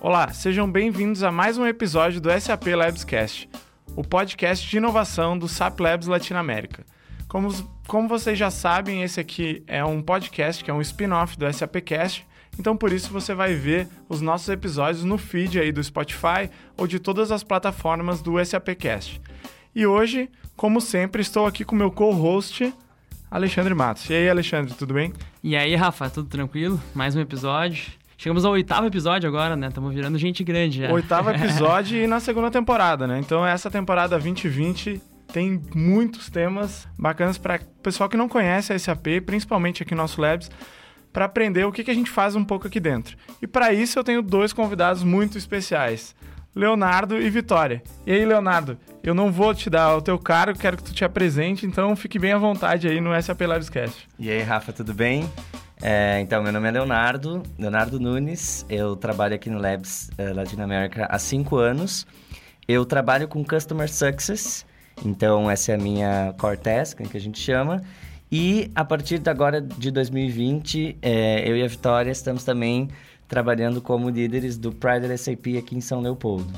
Olá, sejam bem-vindos a mais um episódio do SAP Labscast, o podcast de inovação do SAP Labs Latinoamérica. Como, como vocês já sabem, esse aqui é um podcast que é um spin-off do SAPcast, então por isso você vai ver os nossos episódios no feed aí do Spotify ou de todas as plataformas do SAPcast. E hoje, como sempre, estou aqui com meu co-host Alexandre Matos. E aí, Alexandre, tudo bem? E aí, Rafa, tudo tranquilo? Mais um episódio. Chegamos ao oitavo episódio agora, né? Estamos virando gente grande já. Oitavo episódio e na segunda temporada, né? Então essa temporada 2020 tem muitos temas bacanas para pessoal que não conhece a SAP, principalmente aqui no nosso Labs, para aprender o que, que a gente faz um pouco aqui dentro. E para isso eu tenho dois convidados muito especiais. Leonardo e Vitória. E aí, Leonardo, eu não vou te dar o teu cargo, quero que tu te apresente, então fique bem à vontade aí no SAP Livescast. E aí, Rafa, tudo bem? É, então, meu nome é Leonardo, Leonardo Nunes, eu trabalho aqui no Labs uh, Latinoamérica há cinco anos. Eu trabalho com Customer Success, então essa é a minha core task, que a gente chama. E a partir de agora de 2020, é, eu e a Vitória estamos também trabalhando como líderes do Pride SAP aqui em São Leopoldo.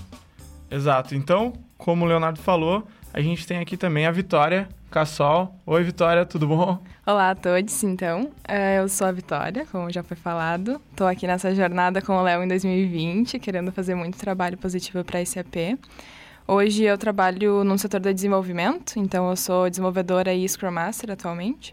Exato. Então, como o Leonardo falou, a gente tem aqui também a Vitória Cassol. Oi, Vitória, tudo bom? Olá a todos, então. É, eu sou a Vitória, como já foi falado. Estou aqui nessa jornada com o Léo em 2020, querendo fazer muito trabalho positivo para a SAP. Hoje eu trabalho no setor de desenvolvimento, então eu sou desenvolvedora e Scrum Master atualmente.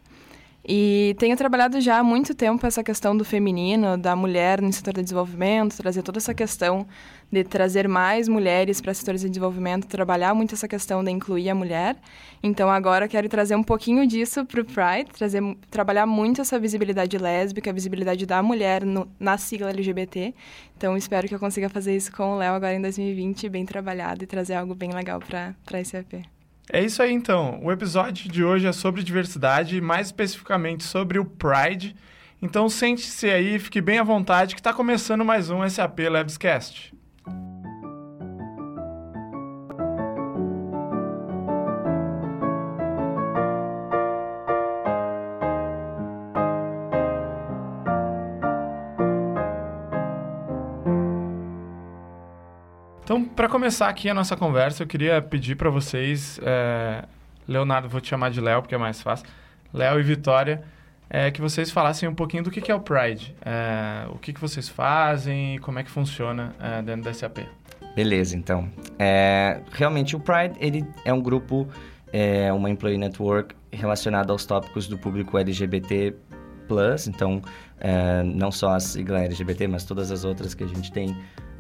E tenho trabalhado já há muito tempo essa questão do feminino, da mulher no setor de desenvolvimento, trazer toda essa questão de trazer mais mulheres para setores de desenvolvimento, trabalhar muito essa questão de incluir a mulher. Então agora quero trazer um pouquinho disso para o Pride, trazer, trabalhar muito essa visibilidade lésbica, a visibilidade da mulher no, na sigla LGBT. Então espero que eu consiga fazer isso com o Léo agora em 2020, bem trabalhado e trazer algo bem legal para a SAP. É isso aí então. O episódio de hoje é sobre diversidade, mais especificamente sobre o Pride. Então sente-se aí, fique bem à vontade que está começando mais um SAP Labscast. Para começar aqui a nossa conversa, eu queria pedir para vocês, é, Leonardo, vou te chamar de Léo porque é mais fácil, Léo e Vitória, é, que vocês falassem um pouquinho do que, que é o Pride, é, o que, que vocês fazem e como é que funciona é, dentro da SAP. Beleza, então. É, realmente, o Pride ele é um grupo, é uma employee network relacionado aos tópicos do público LGBT+, então, não só a sigla LGBT, mas todas as outras que a gente tem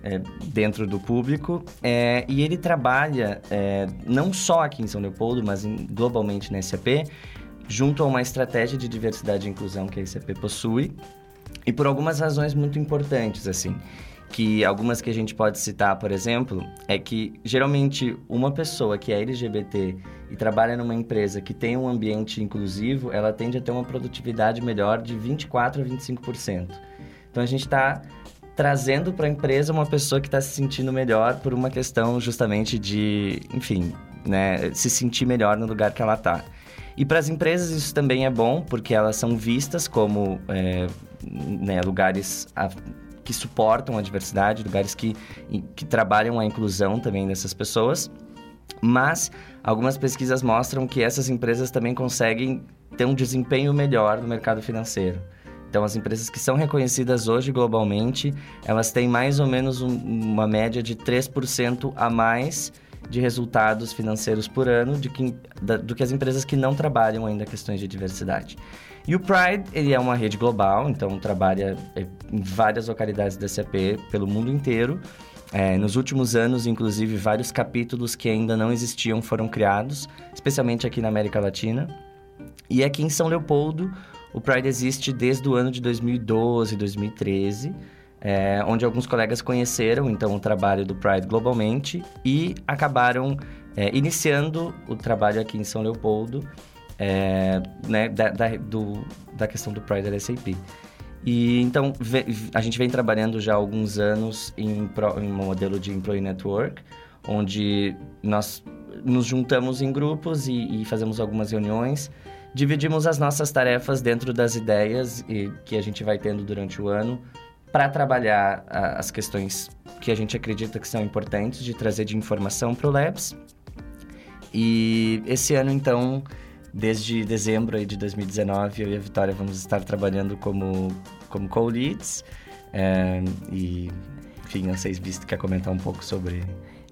é, dentro do público. É, e ele trabalha é, não só aqui em São Leopoldo, mas em, globalmente na SAP, junto a uma estratégia de diversidade e inclusão que a SAP possui. E por algumas razões muito importantes, assim. Que algumas que a gente pode citar, por exemplo, é que geralmente uma pessoa que é LGBT e trabalha numa empresa que tem um ambiente inclusivo, ela tende a ter uma produtividade melhor de 24 a 25%. Então a gente está trazendo para a empresa uma pessoa que está se sentindo melhor por uma questão justamente de, enfim, né, se sentir melhor no lugar que ela está. E para as empresas isso também é bom, porque elas são vistas como é, né, lugares a, que suportam a diversidade, lugares que, que trabalham a inclusão também dessas pessoas. Mas algumas pesquisas mostram que essas empresas também conseguem ter um desempenho melhor no mercado financeiro. Então, as empresas que são reconhecidas hoje globalmente, elas têm mais ou menos um, uma média de 3% a mais de resultados financeiros por ano de que, da, do que as empresas que não trabalham ainda questões de diversidade. E o Pride, ele é uma rede global, então trabalha é, em várias localidades da SAP pelo mundo inteiro. É, nos últimos anos, inclusive, vários capítulos que ainda não existiam foram criados, especialmente aqui na América Latina. E aqui em São Leopoldo, o Pride existe desde o ano de 2012, 2013, é, onde alguns colegas conheceram então o trabalho do Pride globalmente e acabaram é, iniciando o trabalho aqui em São Leopoldo, é, né, da, da, do, da questão do Pride da SAP. E então a gente vem trabalhando já há alguns anos em, pro, em um modelo de Employee Network, onde nós nos juntamos em grupos e, e fazemos algumas reuniões dividimos as nossas tarefas dentro das ideias e, que a gente vai tendo durante o ano para trabalhar a, as questões que a gente acredita que são importantes de trazer de informação para o Labs. E esse ano, então, desde dezembro de 2019, eu e a Vitória vamos estar trabalhando como, como co-leads. É, e, se Visto quer comentar um pouco sobre...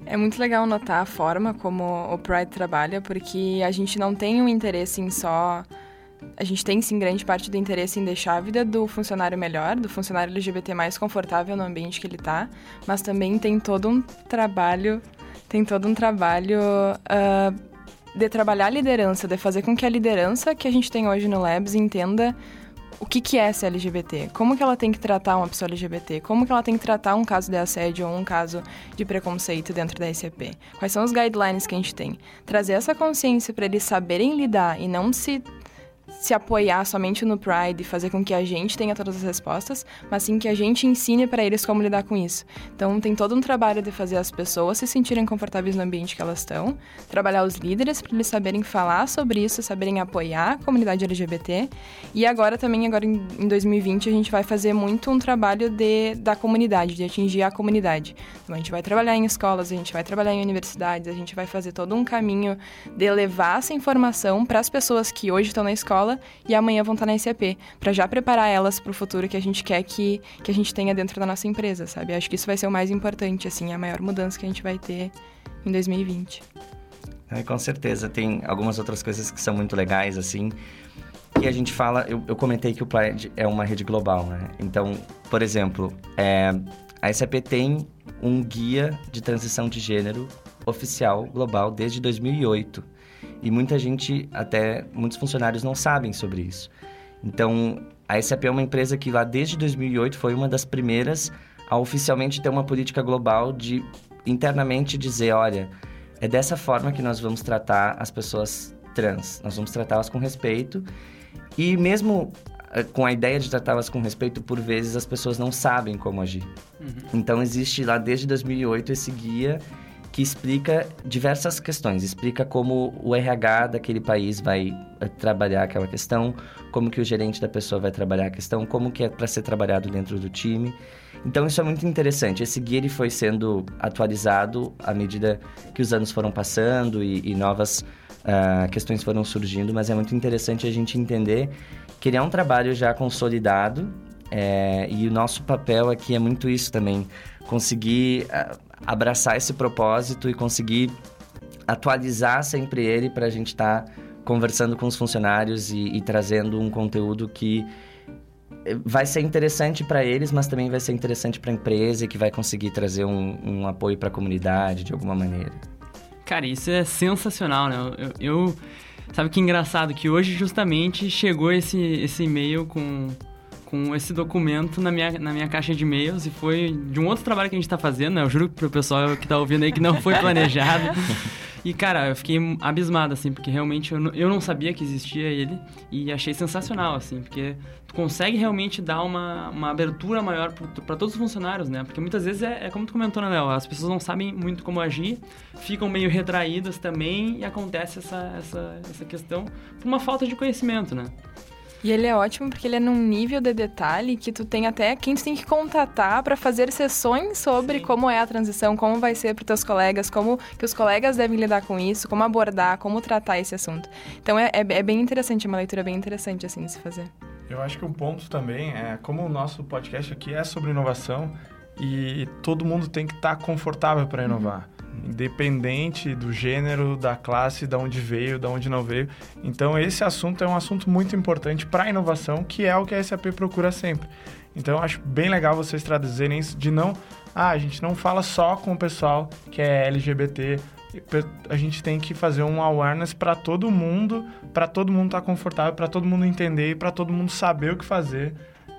É muito legal notar a forma como o Pride trabalha, porque a gente não tem um interesse em só a gente tem sim grande parte do interesse em deixar a vida do funcionário melhor, do funcionário LGBT mais confortável no ambiente que ele está, mas também tem todo um trabalho, tem todo um trabalho uh, de trabalhar a liderança, de fazer com que a liderança que a gente tem hoje no Labs entenda o que, que é ser LGBT, como que ela tem que tratar uma pessoa LGBT, como que ela tem que tratar um caso de assédio ou um caso de preconceito dentro da SCP, quais são os guidelines que a gente tem. Trazer essa consciência para eles saberem lidar e não se se apoiar somente no Pride e fazer com que a gente tenha todas as respostas, mas sim que a gente ensine para eles como lidar com isso. Então, tem todo um trabalho de fazer as pessoas se sentirem confortáveis no ambiente que elas estão, trabalhar os líderes para eles saberem falar sobre isso, saberem apoiar a comunidade LGBT. E agora também, agora em 2020, a gente vai fazer muito um trabalho de, da comunidade, de atingir a comunidade. Então, a gente vai trabalhar em escolas, a gente vai trabalhar em universidades, a gente vai fazer todo um caminho de levar essa informação para as pessoas que hoje estão na escola escola e amanhã vão estar na SAP, para já preparar elas para o futuro que a gente quer que, que a gente tenha dentro da nossa empresa, sabe? Acho que isso vai ser o mais importante, assim, a maior mudança que a gente vai ter em 2020. É, com certeza, tem algumas outras coisas que são muito legais, assim. E a gente fala, eu, eu comentei que o Plaid é uma rede global, né? Então, por exemplo, é, a SAP tem um guia de transição de gênero oficial global desde 2008. E muita gente, até muitos funcionários não sabem sobre isso. Então, a SAP é uma empresa que lá desde 2008 foi uma das primeiras a oficialmente ter uma política global de internamente dizer, olha, é dessa forma que nós vamos tratar as pessoas trans. Nós vamos tratá-las com respeito. E mesmo eh, com a ideia de tratá-las com respeito, por vezes as pessoas não sabem como agir. Uhum. Então existe lá desde 2008 esse guia que explica diversas questões. Explica como o RH daquele país vai eh, trabalhar aquela questão, como que o gerente da pessoa vai trabalhar a questão, como que é para ser trabalhado dentro do time. Então isso é muito interessante. Esse guia ele foi sendo atualizado à medida que os anos foram passando e, e novas uh, questões foram surgindo, mas é muito interessante a gente entender que ele é um trabalho já consolidado é, e o nosso papel aqui é muito isso também, conseguir uh, abraçar esse propósito e conseguir atualizar sempre ele para a gente estar tá conversando com os funcionários e, e, trazendo um conteúdo que eh, vai ser interessante para eles, mas também vai ser interessante para a empresa e que vai conseguir trazer um, um apoio para a comunidade de alguma maneira. Cara, isso é sensacional, né? Eu, eu, sabe que engraçado que hoje justamente chegou esse, esse e-mail com com esse documento na minha, na minha caixa de e-mails e foi de um outro trabalho que a gente está fazendo, né? Eu juro pro pessoal que tá ouvindo aí que não foi planejado. E, cara, eu fiquei abismado, assim, porque realmente eu não, eu não sabia que existia ele e achei sensacional, assim, porque tu consegue realmente dar uma, uma abertura maior para todos os funcionários, né? Porque muitas vezes é, é como tu comentou, né, Léo? As pessoas não sabem muito como agir, ficam meio retraídas também e acontece essa, essa, essa questão por uma falta de conhecimento, né? E ele é ótimo porque ele é num nível de detalhe que tu tem até quem tu tem que contatar para fazer sessões sobre Sim. como é a transição, como vai ser para teus colegas, como que os colegas devem lidar com isso, como abordar, como tratar esse assunto. Então é, é, é bem interessante, é uma leitura bem interessante assim de se fazer. Eu acho que um ponto também é como o nosso podcast aqui é sobre inovação e todo mundo tem que estar tá confortável para inovar. Uhum independente do gênero, da classe, da onde veio, da onde não veio. Então esse assunto é um assunto muito importante para a inovação, que é o que a SAP procura sempre. Então eu acho bem legal vocês traduzirem isso de não, ah, a gente não fala só com o pessoal que é LGBT, a gente tem que fazer um awareness para todo mundo, para todo mundo estar tá confortável, para todo mundo entender e para todo mundo saber o que fazer.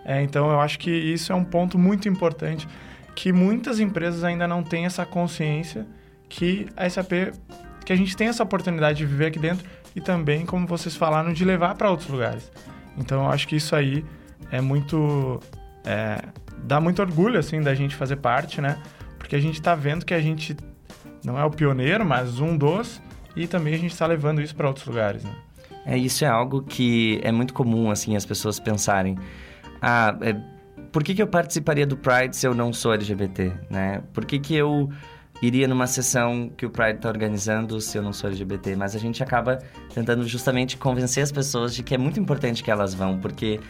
É, então eu acho que isso é um ponto muito importante que muitas empresas ainda não têm essa consciência que a SAP, que a gente tem essa oportunidade de viver aqui dentro e também, como vocês falaram, de levar para outros lugares. Então, eu acho que isso aí é muito... É, dá muito orgulho, assim, da gente fazer parte, né? Porque a gente está vendo que a gente não é o pioneiro, mas um dos, e também a gente está levando isso para outros lugares, né? É, isso é algo que é muito comum, assim, as pessoas pensarem. Ah, é, por que, que eu participaria do Pride se eu não sou LGBT, né? Por que, que eu iria numa sessão que o Pride está organizando se eu não sou LGBT? Mas a gente acaba tentando justamente convencer as pessoas de que é muito importante que elas vão, porque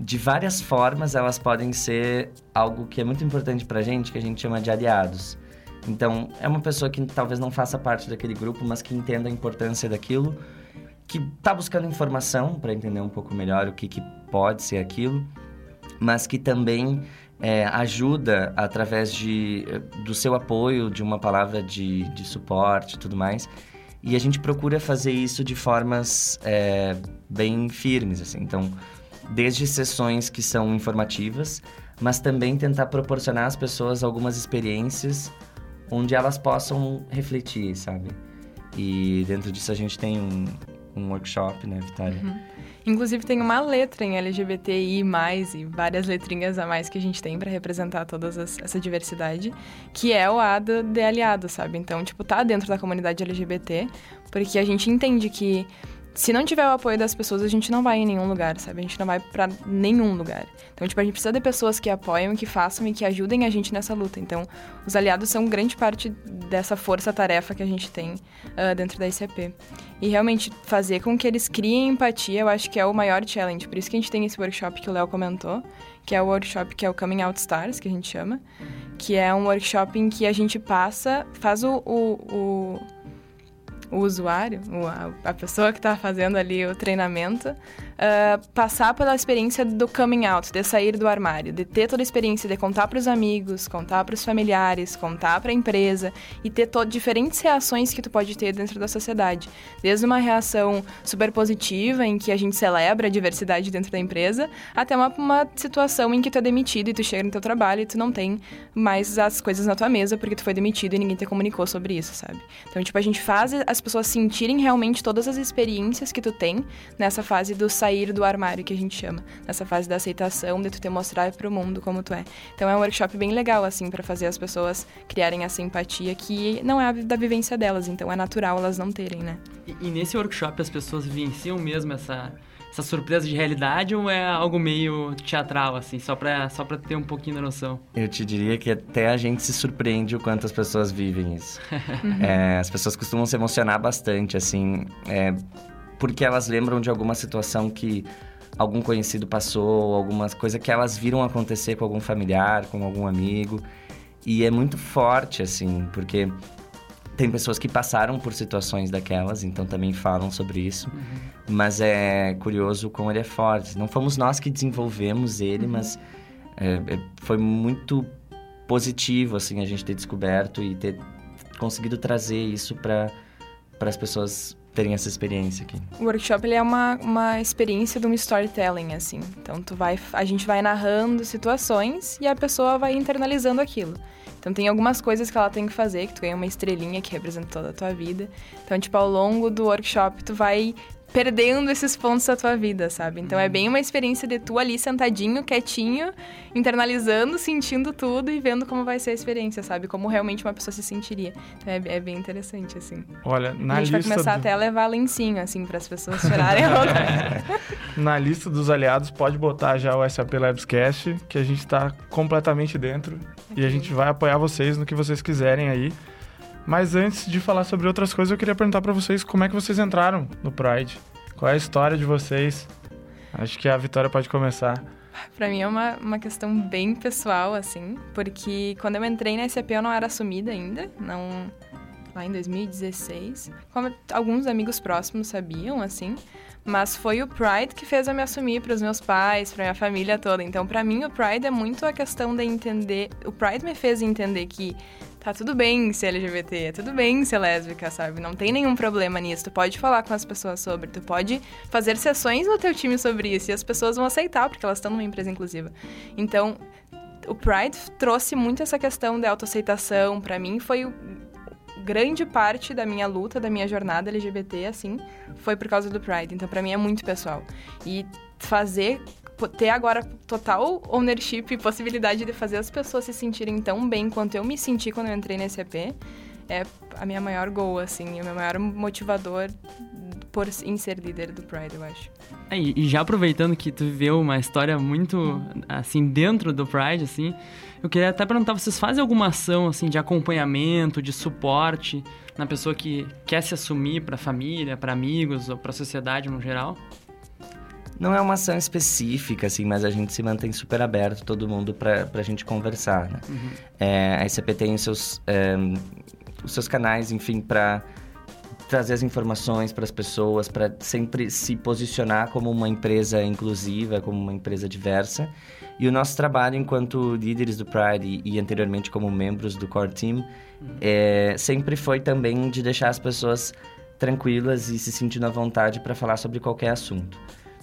de várias formas elas podem ser algo que é muito importante pra gente, que a gente chama de aliados. Então, é uma pessoa que talvez não faça parte daquele grupo, mas que entenda a importância daquilo, que está buscando informação para entender um pouco melhor o que, que pode ser aquilo, mas que também é, ajuda através de, do seu apoio, de uma palavra de, de suporte e tudo mais. E a gente procura fazer isso de formas é, bem firmes, assim. Então, desde sessões que são informativas, mas também tentar proporcionar às pessoas algumas experiências onde elas possam refletir, sabe? E dentro disso a gente tem um, um workshop, né, Vitória? Uhum. Inclusive tem uma letra em LGBTI+, e várias letrinhas a mais que a gente tem para representar toda essa diversidade, que é o A de aliado, sabe? Então, tipo, tá dentro da comunidade LGBT, porque a gente entende que se não tiver o apoio das pessoas, a gente não vai em nenhum lugar, sabe? A gente não vai para nenhum lugar. Então, tipo, a gente precisa de pessoas que apoiam, que façam e que ajudem a gente nessa luta. Então, os aliados são grande parte dessa força-tarefa que a gente tem uh, dentro da ICP. E realmente fazer com que eles criem empatia, eu acho que é o maior challenge. Por isso que a gente tem esse workshop que o Léo comentou, que é o workshop que é o Coming Out Stars, que a gente chama, que é um workshop em que a gente passa, faz o, o, o o usuário, a, pessoa que está fazendo ali o treinamento, uh, passar pela experiência do coming out, de sair do armário, de ter toda a experiência de contar para os amigos, contar para os familiares, contar para a empresa e ter diferentes reações que tu pode ter dentro da sociedade. Desde uma reação super positiva, em que a gente celebra a diversidade dentro da empresa, até uma, uma situação em que tu é demitido e tu chega no teu trabalho e tu não tem mais as coisas na tua mesa porque tu foi demitido e ninguém te comunicou sobre isso, sabe? Então, tipo, a gente faz as pessoas sentirem realmente todas as experiências que tu tem nessa fase do sair sair do armário, que a gente chama. Nessa fase da aceitação, de tu te mostrar para o mundo como tu é. Então é um workshop bem legal, assim, para fazer as pessoas criarem essa empatia que não é da vivência delas, então é natural elas não terem, né? E, e nesse workshop as pessoas vivenciam mesmo essa essa surpresa de realidade ou é algo meio teatral, assim, só pra, só pra ter um pouquinho da noção? Eu te diria que até a gente se surpreende o quanto as pessoas vivem isso. é, as pessoas costumam se emocionar bastante, assim. É, porque elas lembram de alguma situação que algum conhecido passou, alguma coisa que elas viram acontecer com algum familiar, com algum amigo. E é muito forte, assim, porque tem pessoas que passaram por situações daquelas, então também falam sobre isso. Uhum. Mas é curioso como ele é forte. Não fomos nós que desenvolvemos ele, uhum. mas é, é, foi muito positivo, assim, a gente ter descoberto e ter conseguido trazer isso para as pessoas terem essa experiência aqui. O workshop ele é uma, uma experiência de um storytelling, assim. Então, tu vai, a gente vai narrando situações e a pessoa vai internalizando aquilo. Então, tem algumas coisas que ela tem que fazer, que tu ganha uma estrelinha que representa toda a tua vida. Então, tipo, ao longo do workshop, tu vai perdendo esses pontos da tua vida, sabe? Então é uhum. bem uma experiência de tu ali sentadinho, quietinho, internalizando, sentindo tudo e vendo como vai ser a experiência, sabe? Como realmente uma pessoa se sentiria. Então é, é bem interessante, assim. Olha, na a gente lista vai começar do... até a levar lencinho, assim, para as pessoas tirarem a na lista dos aliados, pode botar já o SAP Labscast, que a gente está completamente dentro. Okay. E a gente vai apoiar vocês no que vocês quiserem aí. Mas antes de falar sobre outras coisas, eu queria perguntar para vocês como é que vocês entraram no Pride. Qual é a história de vocês? Acho que a Vitória pode começar. Para mim é uma, uma questão bem pessoal, assim, porque quando eu entrei na SAP eu não era assumida ainda, não lá em 2016. Como alguns amigos próximos sabiam, assim, mas foi o Pride que fez eu me assumir para os meus pais, para minha família toda. Então, para mim, o Pride é muito a questão de entender. O Pride me fez entender que tá tudo bem ser LGBT, é tudo bem ser lésbica, sabe? Não tem nenhum problema nisso. Tu pode falar com as pessoas sobre, tu pode fazer sessões no teu time sobre isso e as pessoas vão aceitar, porque elas estão numa empresa inclusiva. Então, o Pride trouxe muito essa questão de autoaceitação. para mim, foi grande parte da minha luta, da minha jornada LGBT, assim, foi por causa do Pride. Então, para mim é muito pessoal. E fazer ter agora total ownership e possibilidade de fazer as pessoas se sentirem tão bem quanto eu me senti quando eu entrei nesse EP é a minha maior goal, assim, o meu maior motivador por em ser líder do Pride, eu acho. É, e já aproveitando que tu viveu uma história muito, assim, dentro do Pride, assim, eu queria até perguntar, vocês fazem alguma ação, assim, de acompanhamento, de suporte na pessoa que quer se assumir para família, para amigos ou para a sociedade no geral? Não é uma ação específica, assim, mas a gente se mantém super aberto, todo mundo, para a gente conversar, né? Uhum. É, a ICP tem os seus, é, os seus canais, enfim, para trazer as informações para as pessoas, para sempre se posicionar como uma empresa inclusiva, como uma empresa diversa. E o nosso trabalho enquanto líderes do Pride e, e anteriormente como membros do Core Team uhum. é, sempre foi também de deixar as pessoas tranquilas e se sentindo à vontade para falar sobre qualquer assunto.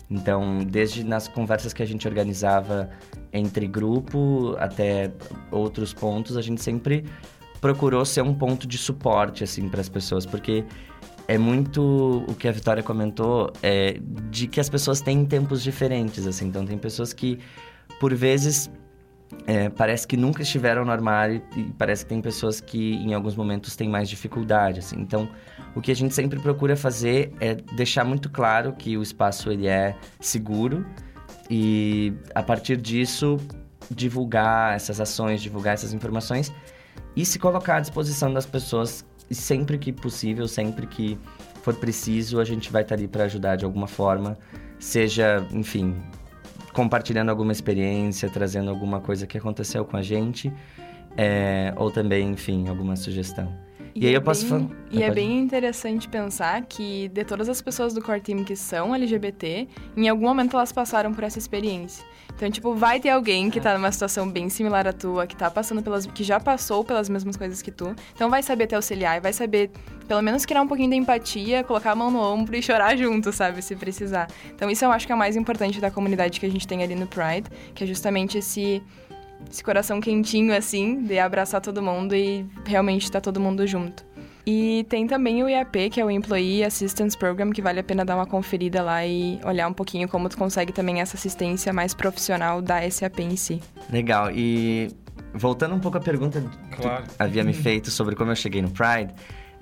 Então, desde nas conversas que a gente organizava entre grupo até outros pontos, a gente sempre procurou ser um ponto de suporte assim para as pessoas, porque é muito o que a Vitória comentou, é, de que as pessoas têm tempos diferentes, assim. Então, tem pessoas que, por vezes, é, parece que nunca estiveram no armário e parece que tem pessoas que, em alguns momentos, têm mais dificuldade, assim. Então, o que a gente sempre procura fazer é deixar muito claro que o espaço, ele é seguro e, a partir disso, divulgar essas ações, divulgar essas informações e se colocar à disposição das pessoas sempre que possível, sempre que for preciso, a gente vai estar ali para ajudar de alguma forma, seja, enfim, compartilhando alguma experiência, trazendo alguma coisa que aconteceu com a gente, é, ou também, enfim, alguma sugestão. E, e aí é eu posso bem, falar. E é bem interessante pensar que de todas as pessoas do core team que são LGBT, em algum momento elas passaram por essa experiência. Então, tipo, vai ter alguém que tá numa situação bem similar à tua, que tá passando pelas. que já passou pelas mesmas coisas que tu. Então vai saber te auxiliar e vai saber, pelo menos, criar um pouquinho de empatia, colocar a mão no ombro e chorar junto, sabe? Se precisar. Então, isso eu acho que é o mais importante da comunidade que a gente tem ali no Pride, que é justamente esse esse coração quentinho, assim, de abraçar todo mundo e realmente estar tá todo mundo junto. E tem também o IAP, que é o Employee Assistance Program, que vale a pena dar uma conferida lá e olhar um pouquinho como tu consegue também essa assistência mais profissional da SAP em si. Legal. E voltando um pouco à pergunta claro. que havia me feito sobre como eu cheguei no Pride,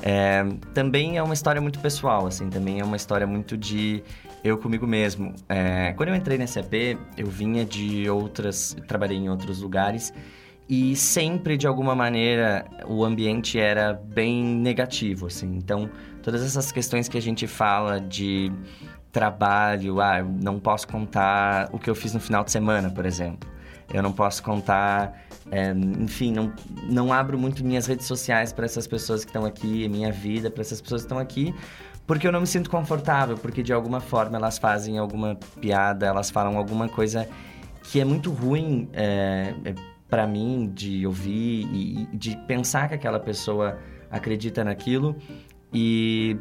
é, também é uma história muito pessoal, assim, também é uma história muito de eu comigo mesmo. É, quando eu entrei na SAP, eu vinha de outras, trabalhei em outros lugares e sempre de alguma maneira o ambiente era bem negativo, assim. Então, todas essas questões que a gente fala de trabalho, ah, não posso contar o que eu fiz no final de semana, por exemplo. Eu não posso contar, é, enfim, não, não abro muito minhas redes sociais para essas pessoas que estão aqui, minha vida para essas pessoas que estão aqui, porque eu não me sinto confortável, porque de alguma forma elas fazem alguma piada, elas falam alguma coisa que é muito ruim é, é para mim de ouvir e, e de pensar que aquela pessoa acredita naquilo e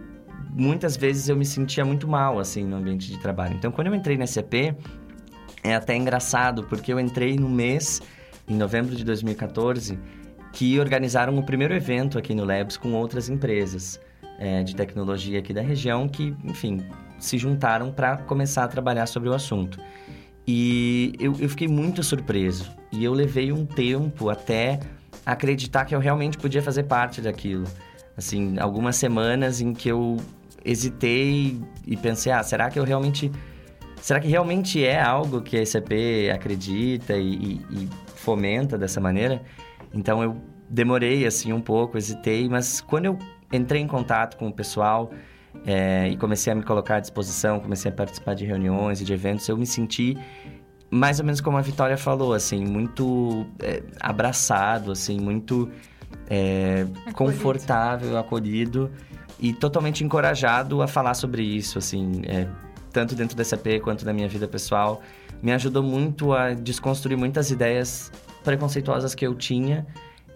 muitas vezes eu me sentia muito mal assim no ambiente de trabalho. Então quando eu entrei na SAP é até engraçado porque eu entrei no mês em novembro de 2014 que organizaram o primeiro evento aqui no Labs com outras empresas é, de tecnologia aqui da região que, enfim, se juntaram para começar a trabalhar sobre o assunto. E eu, eu fiquei muito surpreso. E eu levei um tempo até acreditar que eu realmente podia fazer parte daquilo. Assim, algumas semanas em que eu hesitei e pensei, ah, será que eu realmente... Será que realmente é algo que a SAP acredita e, e, e fomenta dessa maneira? Então, eu demorei, assim, um pouco, hesitei, mas quando eu entrei em contato com o pessoal é, e comecei a me colocar à disposição, comecei a participar de reuniões e de eventos, eu me senti mais ou menos como a Vitória falou, assim, muito é, abraçado, assim, muito é, acolhido. confortável, acolhido e totalmente encorajado a falar sobre isso, assim, tanto dentro da SAP quanto da minha vida pessoal. Me ajudou muito a desconstruir muitas ideias preconceituosas que eu tinha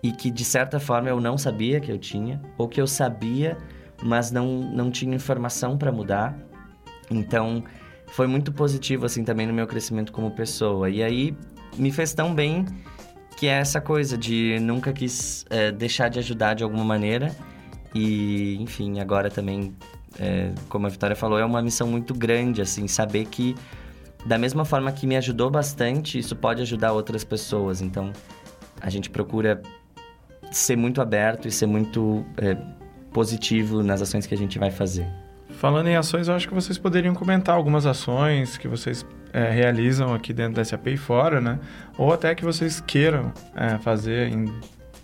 e que de certa forma eu não sabia que eu tinha, ou que eu sabia, mas não, não tinha informação para mudar. Então, foi muito positivo assim também no meu crescimento como pessoa. E aí me fez tão bem que é essa coisa de nunca quis é, deixar de ajudar de alguma maneira. E, enfim, agora também, é, como a Vitória falou, é uma missão muito grande, assim, saber que da mesma forma que me ajudou bastante, isso pode ajudar outras pessoas. Então, a gente procura ser muito aberto e ser muito é, positivo nas ações que a gente vai fazer. Falando em ações, eu acho que vocês poderiam comentar algumas ações que vocês é, realizam aqui dentro da SAP e fora, né? Ou até que vocês queiram é, fazer em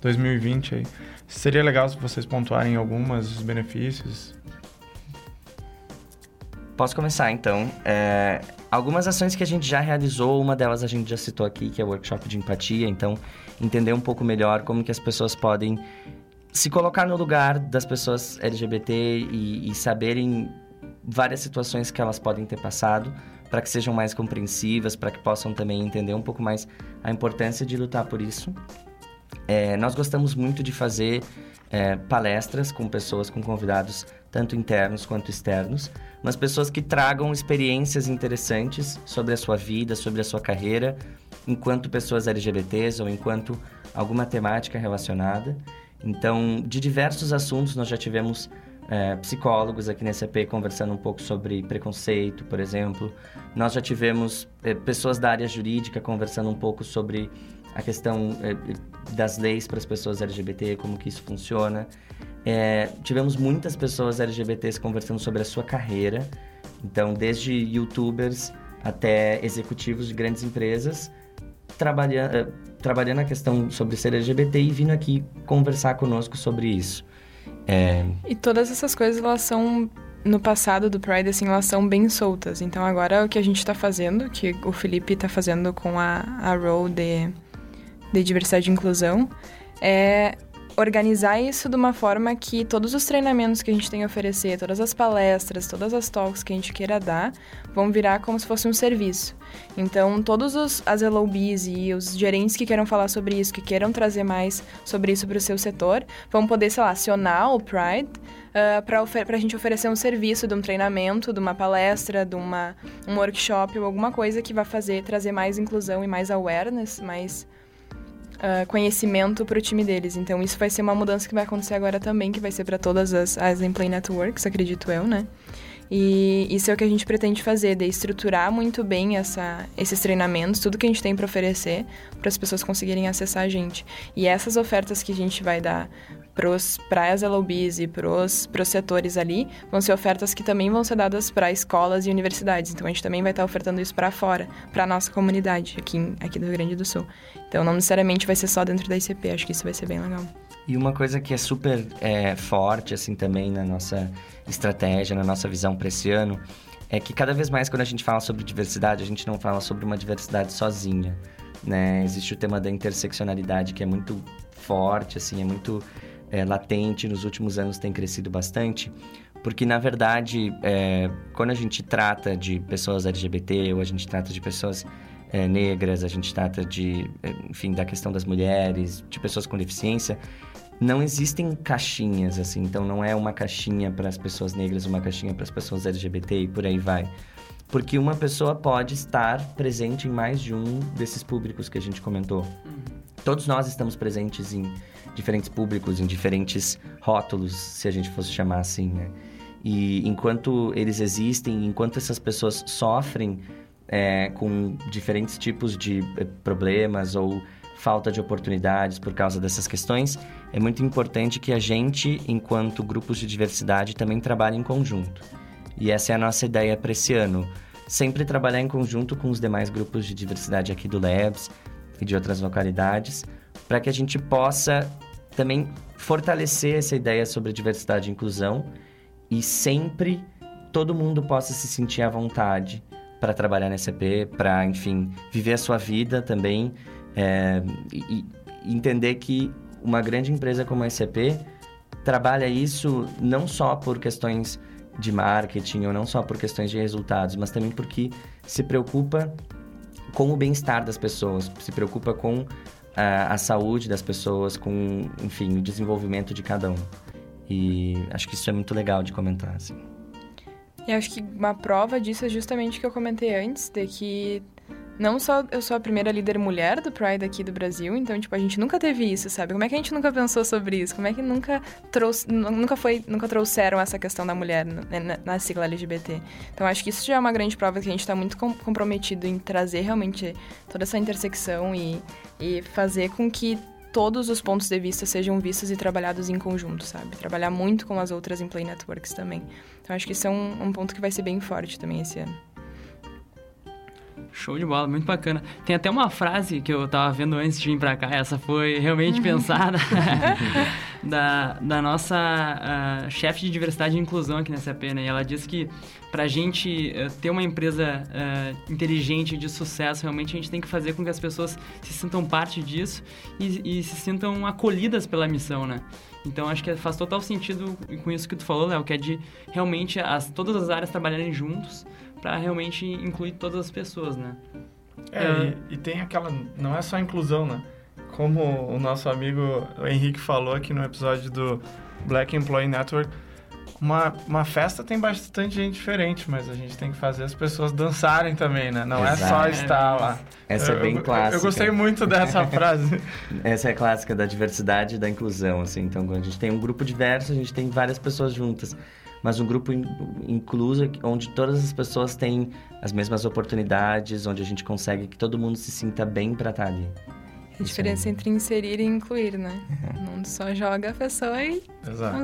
2020 aí. Seria legal se vocês pontuarem algumas os benefícios. Posso começar então. É, algumas ações que a gente já realizou, uma delas a gente já citou aqui, que é o workshop de empatia. Então, entender um pouco melhor como que as pessoas podem se colocar no lugar das pessoas LGBT e, e saberem várias situações que elas podem ter passado para que sejam mais compreensivas, para que possam também entender um pouco mais a importância de lutar por isso. É, nós gostamos muito de fazer é, palestras com pessoas, com convidados, tanto internos quanto externos, mas pessoas que tragam experiências interessantes sobre a sua vida, sobre a sua carreira, enquanto pessoas LGBTs ou enquanto alguma temática relacionada. Então, de diversos assuntos, nós já tivemos é, psicólogos aqui nesse EP conversando um pouco sobre preconceito, por exemplo. Nós já tivemos é, pessoas da área jurídica conversando um pouco sobre a questão é, das leis para as pessoas LGBT, como que isso funciona. É, tivemos muitas pessoas LGBTs conversando sobre a sua carreira, então desde youtubers até executivos de grandes empresas, trabalhando, é, trabalhando a questão sobre ser LGBT e vindo aqui conversar conosco sobre isso. É... E todas essas coisas, elas são, no passado do Pride, assim, elas são bem soltas. Então agora o que a gente está fazendo, que o Felipe está fazendo com a, a Row de, de Diversidade e Inclusão, é organizar isso de uma forma que todos os treinamentos que a gente tem a oferecer, todas as palestras, todas as talks que a gente queira dar, vão virar como se fosse um serviço. Então, todos os, as LOBs e os gerentes que queiram falar sobre isso, que queiram trazer mais sobre isso para o seu setor, vão poder, sei lá, acionar o Pride uh, para a gente oferecer um serviço de um treinamento, de uma palestra, de uma, um workshop ou alguma coisa que vai fazer, trazer mais inclusão e mais awareness, mais uh, conhecimento para o time deles. Então, isso vai ser uma mudança que vai acontecer agora também, que vai ser para todas as, as Play Networks, acredito eu, né? E isso é o que a gente pretende fazer, de estruturar muito bem essa, esses treinamentos, tudo que a gente tem para oferecer, para as pessoas conseguirem acessar a gente. E essas ofertas que a gente vai dar para as LOBs e para os setores ali, vão ser ofertas que também vão ser dadas para escolas e universidades. Então a gente também vai estar ofertando isso para fora, para a nossa comunidade aqui, aqui do Rio Grande do Sul. Então não necessariamente vai ser só dentro da ICP, acho que isso vai ser bem legal. E uma coisa que é super é, forte, assim, também na nossa estratégia, na nossa visão para esse ano, é que cada vez mais quando a gente fala sobre diversidade, a gente não fala sobre uma diversidade sozinha, né? Existe o tema da interseccionalidade que é muito forte, assim, é muito é, latente, nos últimos anos tem crescido bastante, porque na verdade, é, quando a gente trata de pessoas LGBT ou a gente trata de pessoas é, negras, a gente trata de, é, enfim, da questão das mulheres, de pessoas com deficiência, não existem caixinhas, assim. Então, não é uma caixinha para as pessoas negras, uma caixinha para as pessoas LGBT e por aí vai. Porque uma pessoa pode estar presente em mais de um desses públicos que a gente comentou. Uhum. Todos nós estamos presentes em diferentes públicos, em diferentes rótulos, se a gente fosse chamar assim, né? E enquanto eles existem, enquanto essas pessoas sofrem é, com diferentes tipos de eh, problemas ou falta de oportunidades por causa dessas questões, é muito importante que a gente, enquanto grupos de diversidade, também trabalhe em conjunto. E essa é a nossa ideia para esse ano. Sempre trabalhar em conjunto com os demais grupos de diversidade aqui do Labs e de outras localidades, para que a gente possa também fortalecer essa ideia sobre diversidade e inclusão e sempre todo mundo possa se sentir à vontade para trabalhar na SCP, para, enfim, viver a sua vida também é, e, e, entender que uma grande empresa como a SAP trabalha isso não só por questões de marketing ou não só por questões de resultados, mas também porque se preocupa com o bem-estar das pessoas, se preocupa com a, a, saúde das pessoas, com, enfim, o desenvolvimento de cada um. E acho que isso é muito legal de comentar, assim. E acho que uma prova disso é justamente o que eu comentei antes, de que não só eu sou a primeira líder mulher do Pride aqui do Brasil, então, tipo, a gente nunca teve isso, sabe? Como é que a gente nunca pensou sobre isso? Como é que nunca trouxe, nunca foi, nunca trouxeram essa questão da mulher na, na sigla LGBT? Então, acho que isso já é uma grande prova que a gente está muito comprometido em trazer realmente toda essa intersecção e, e fazer com que todos os pontos de vista sejam vistos e trabalhados em conjunto, sabe? Trabalhar muito com as outras Play Networks também. Então acho que isso é um, um ponto que vai ser bem forte também esse ano. Show de bola, muito bacana. Tem até uma frase que eu tava vendo antes de vir pra cá, essa foi realmente uhum. pensada, da, da nossa uh, chefe de diversidade e inclusão aqui na SAP, né? E ela disse que pra gente uh, ter uma empresa uh, inteligente de sucesso, realmente a gente tem que fazer com que as pessoas se sintam parte disso e, e se sintam acolhidas pela missão, né? Então acho que faz total sentido com isso que tu falou, Léo, que é de realmente as, todas as áreas trabalharem juntos para realmente incluir todas as pessoas, né? É, é... E, e, tem aquela. Não é só inclusão, né? Como o nosso amigo Henrique falou aqui no episódio do Black Employee Network, uma, uma festa tem bastante gente diferente, mas a gente tem que fazer as pessoas dançarem também, né? Não Exato. é só estar lá. Essa é bem eu, clássica. Eu, eu gostei muito dessa frase. Essa é clássica da diversidade e da inclusão, assim. Então, quando a gente tem um grupo diverso, a gente tem várias pessoas juntas mas um grupo incluso onde todas as pessoas têm as mesmas oportunidades, onde a gente consegue que todo mundo se sinta bem para estar tá ali. A diferença entre inserir e incluir, né? Uhum. Não só joga a pessoa e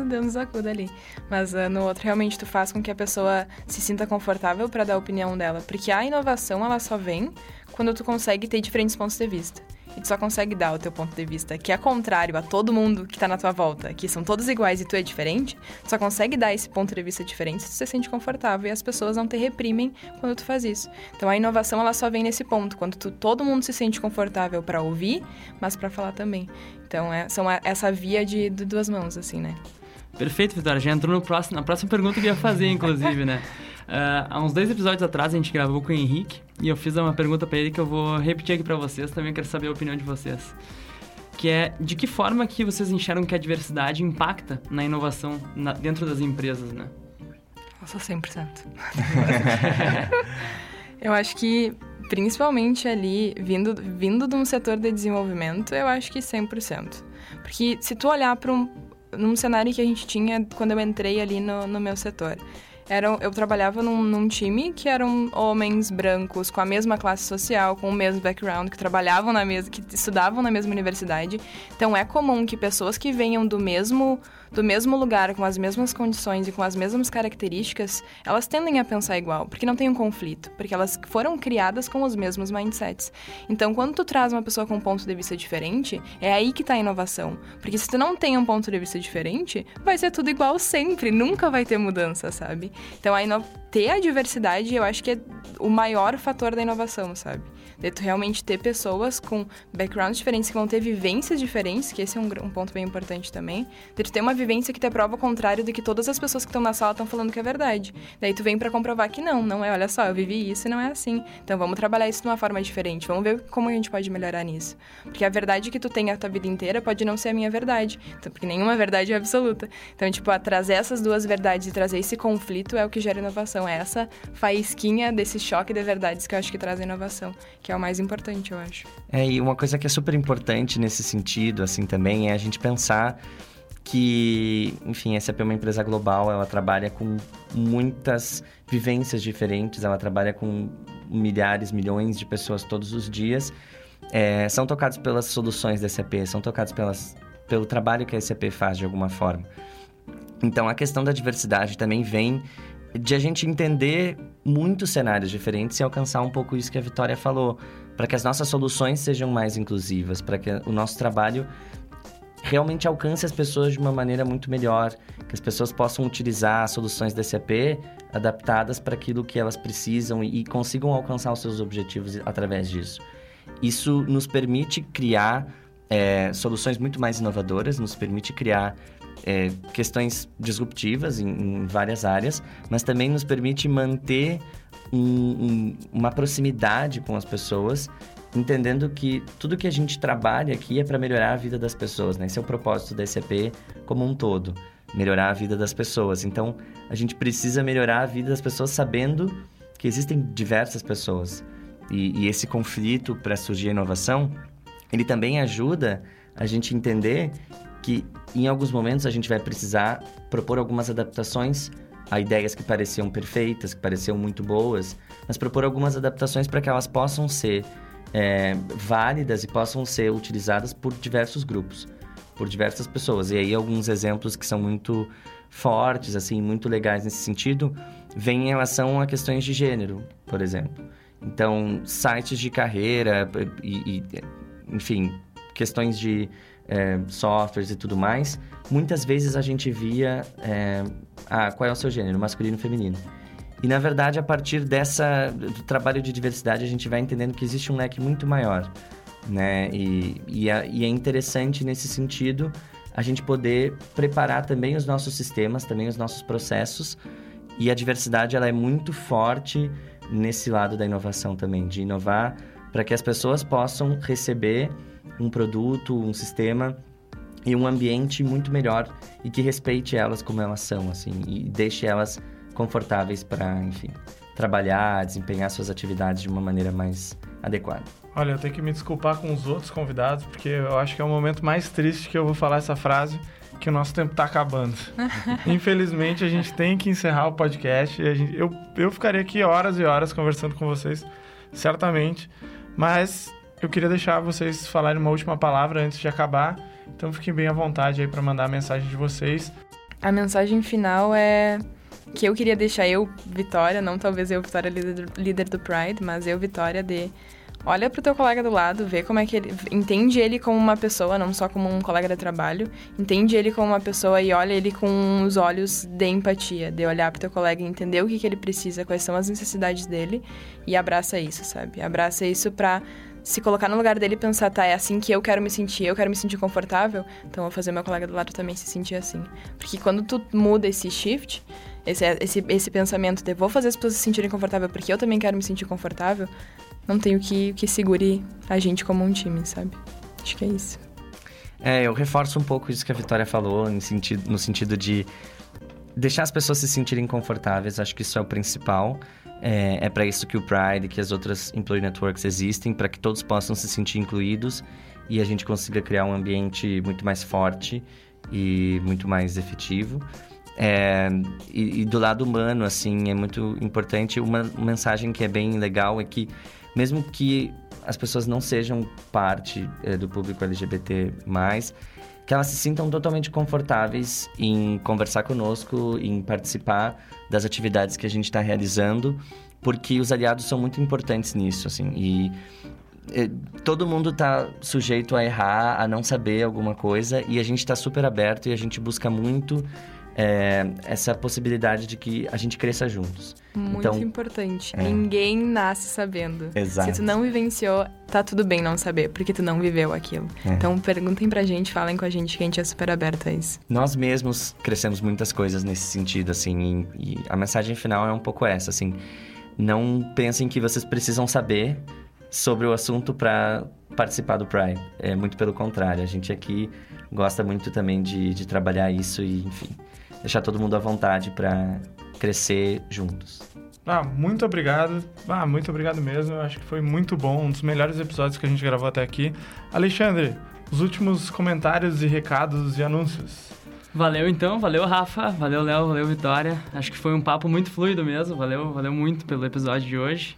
deu nos acuda ali. Mas uh, no outro, realmente, tu faz com que a pessoa se sinta confortável para dar a opinião dela. Porque a inovação, ela só vem quando tu consegue ter diferentes pontos de vista e tu só consegue dar o teu ponto de vista, que é contrário a todo mundo que tá na tua volta, que são todos iguais e tu é diferente, tu só consegue dar esse ponto de vista diferente se tu se sente confortável e as pessoas não te reprimem quando tu faz isso. Então a inovação ela só vem nesse ponto, quando tu, todo mundo se sente confortável para ouvir, mas para falar também. Então é, são essa via de, de duas mãos, assim, né? Perfeito, Vitória. Já entrou no próximo, na próxima pergunta que eu ia fazer, inclusive, né? Uh, há uns dois episódios atrás a gente gravou com o Henrique e eu fiz uma pergunta para ele que eu vou repetir aqui para vocês, também quero saber a opinião de vocês. Que é de que forma que vocês enxergam que a diversidade impacta na inovação na, dentro das empresas, né? Nossa, 100%. eu acho que principalmente ali, vindo, vindo de um setor de desenvolvimento, eu acho que 100%. Porque se tu olhar para um, num cenário que a gente tinha quando eu entrei ali no, no meu setor, eram, eu trabalhava num, num, time que eram homens brancos com a mesma classe social, com o mesmo background, que trabalhavam na mesma, que estudavam na mesma universidade. Então é comum que pessoas que venham do mesmo do mesmo lugar, com as mesmas condições e com as mesmas características, elas tendem a pensar igual, porque não tem um conflito, porque elas foram criadas com os mesmos mindsets. Então, quando tu traz uma pessoa com um ponto de vista diferente, é aí que está a inovação. Porque se tu não tem um ponto de vista diferente, vai ser tudo igual sempre, nunca vai ter mudança, sabe? Então, a ter a diversidade, eu acho que é o maior fator da inovação, sabe? De tu realmente ter pessoas com backgrounds diferentes, que vão ter vivências diferentes, que esse é um, um ponto bem importante também, de tu ter uma vivência que te prova o contrário do que todas as pessoas que estão na sala estão falando que é verdade. Daí tu vem para comprovar que não, não é, olha só, eu vivi isso e não é assim. Então vamos trabalhar isso de uma forma diferente, vamos ver como a gente pode melhorar nisso. Porque a verdade que tu tem a tua vida inteira pode não ser a minha verdade, então, porque nenhuma verdade é absoluta. Então, tipo, trazer essas duas verdades e trazer esse conflito é o que gera inovação, é essa faísquinha desse choque de verdades que eu acho que traz inovação, que é o mais importante, eu acho. É, e uma coisa que é super importante nesse sentido, assim, também, é a gente pensar que, enfim, a SAP é uma empresa global, ela trabalha com muitas vivências diferentes, ela trabalha com milhares, milhões de pessoas todos os dias, é, são tocados pelas soluções da SAP, são tocados pelas, pelo trabalho que a SAP faz de alguma forma. Então, a questão da diversidade também vem de a gente entender muitos cenários diferentes e alcançar um pouco isso que a Vitória falou, para que as nossas soluções sejam mais inclusivas, para que o nosso trabalho realmente alcance as pessoas de uma maneira muito melhor, que as pessoas possam utilizar as soluções da SAP adaptadas para aquilo que elas precisam e, e consigam alcançar os seus objetivos através disso. Isso nos permite criar é, soluções muito mais inovadoras, nos permite criar é, questões disruptivas em, em, várias áreas, mas também nos permite manter um, um, uma proximidade com as pessoas, entendendo que tudo que a gente trabalha aqui é para melhorar a vida das pessoas, né? Esse é o propósito da SAP como um todo, melhorar a vida das pessoas. Então, a gente precisa melhorar a vida das pessoas sabendo que existem diversas pessoas. E, e esse conflito para surgir a inovação, ele também ajuda a gente entender que em alguns momentos a gente vai precisar propor algumas adaptações a ideias que pareciam perfeitas, que pareciam muito boas, mas propor algumas adaptações para que elas possam ser é, válidas e possam ser utilizadas por diversos grupos, por diversas pessoas. E aí alguns exemplos que são muito fortes, assim, muito legais nesse sentido, vêm em relação a questões de gênero, por exemplo. Então, sites de carreira e, e enfim, questões de é, softwares e tudo mais, muitas vezes a gente via é, ah, qual é o seu gênero, masculino ou feminino. E na verdade, a partir dessa do trabalho de diversidade, a gente vai entendendo que existe um leque muito maior, né? E, e, é, e é interessante nesse sentido a gente poder preparar também os nossos sistemas, também os nossos processos. E a diversidade ela é muito forte nesse lado da inovação também, de inovar para que as pessoas possam receber um produto, um sistema e um ambiente muito melhor e que respeite elas como elas são, assim, e deixe elas confortáveis para, enfim, trabalhar, desempenhar suas atividades de uma maneira mais adequada. Olha, eu tenho que me desculpar com os outros convidados, porque eu acho que é o momento mais triste que eu vou falar essa frase, que o nosso tempo está acabando. Infelizmente, a gente tem que encerrar o podcast. E gente, eu, eu ficaria aqui horas e horas conversando com vocês, certamente. Mas eu queria deixar vocês falarem uma última palavra antes de acabar. Então fiquem bem à vontade aí para mandar a mensagem de vocês. A mensagem final é que eu queria deixar eu, Vitória, não talvez eu, Vitória, líder, líder do Pride, mas eu, Vitória, de olha pro teu colega do lado, vê como é que ele. Entende ele como uma pessoa, não só como um colega de trabalho. Entende ele como uma pessoa e olha ele com os olhos de empatia, de olhar pro teu colega e entender o que, que ele precisa, quais são as necessidades dele e abraça isso, sabe? Abraça isso pra se colocar no lugar dele e pensar, tá, é assim que eu quero me sentir, eu quero me sentir confortável, então vou fazer meu colega do lado também se sentir assim. Porque quando tu muda esse shift, esse, esse, esse pensamento de vou fazer as pessoas se sentirem confortável porque eu também quero me sentir confortável, não tem o que, que segure a gente como um time, sabe? Acho que é isso. É, eu reforço um pouco isso que a Vitória falou, no sentido, no sentido de deixar as pessoas se sentirem confortáveis, acho que isso é o principal. É, é para isso que o Pride, que as outras Employee Networks existem, para que todos possam se sentir incluídos e a gente consiga criar um ambiente muito mais forte e muito mais efetivo. É, e, e, do lado humano, assim, é muito importante. Uma mensagem que é bem legal é que, mesmo que as pessoas não sejam parte é, do público LGBT, que elas se sintam totalmente confortáveis em conversar conosco, em participar das atividades que a gente está realizando, porque os aliados são muito importantes nisso, assim. E é, todo mundo está sujeito a errar, a não saber alguma coisa, e a gente está super aberto e a gente busca muito é, essa possibilidade de que a gente cresça juntos. Muito então, importante. É. Ninguém nasce sabendo. Exato. Se tu não vivenciou, tá tudo bem não saber, porque tu não viveu aquilo. É. Então perguntem pra gente, falem com a gente, que a gente é super aberto a isso. Nós mesmos crescemos muitas coisas nesse sentido, assim, e, e a mensagem final é um pouco essa, assim. Não pensem que vocês precisam saber sobre o assunto para participar do Pride. É muito pelo contrário. A gente aqui gosta muito também de, de trabalhar isso e, enfim, deixar todo mundo à vontade para crescer juntos. Ah, muito obrigado. Ah, muito obrigado mesmo. Eu acho que foi muito bom, um dos melhores episódios que a gente gravou até aqui. Alexandre, os últimos comentários e recados e anúncios. Valeu então, valeu Rafa, valeu Léo, valeu Vitória. Acho que foi um papo muito fluido mesmo. Valeu, valeu muito pelo episódio de hoje.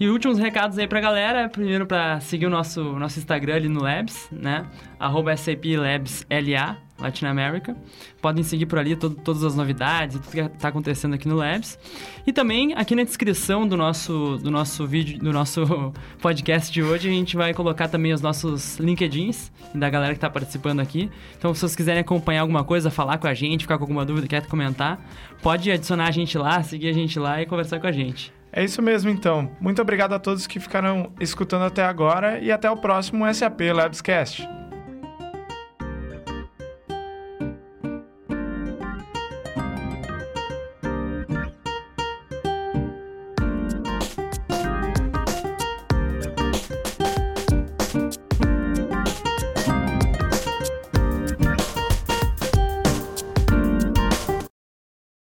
E últimos recados aí pra galera. Primeiro pra seguir o nosso, nosso Instagram ali no Labs, né? Arroba SAPLabsLA, Latin America. Podem seguir por ali todo, todas as novidades tudo que está acontecendo aqui no Labs. E também aqui na descrição do nosso, do nosso vídeo, do nosso podcast de hoje, a gente vai colocar também os nossos LinkedIns da galera que está participando aqui. Então, se vocês quiserem acompanhar alguma coisa, falar com a gente, ficar com alguma dúvida, quer comentar, pode adicionar a gente lá, seguir a gente lá e conversar com a gente. É isso mesmo, então. Muito obrigado a todos que ficaram escutando até agora e até o próximo SAP Labscast.